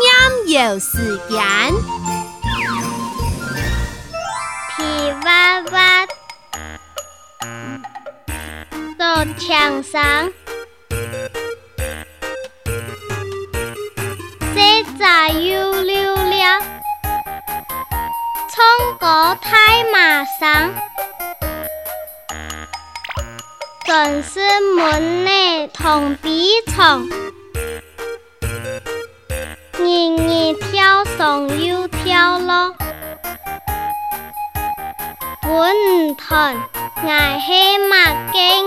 娘有时间。皮娃娃。到墙上谁在溜溜了春国太麻烦粉是们呢？同比虫。日日跳上又跳落，本唔团，挨起马嘅人。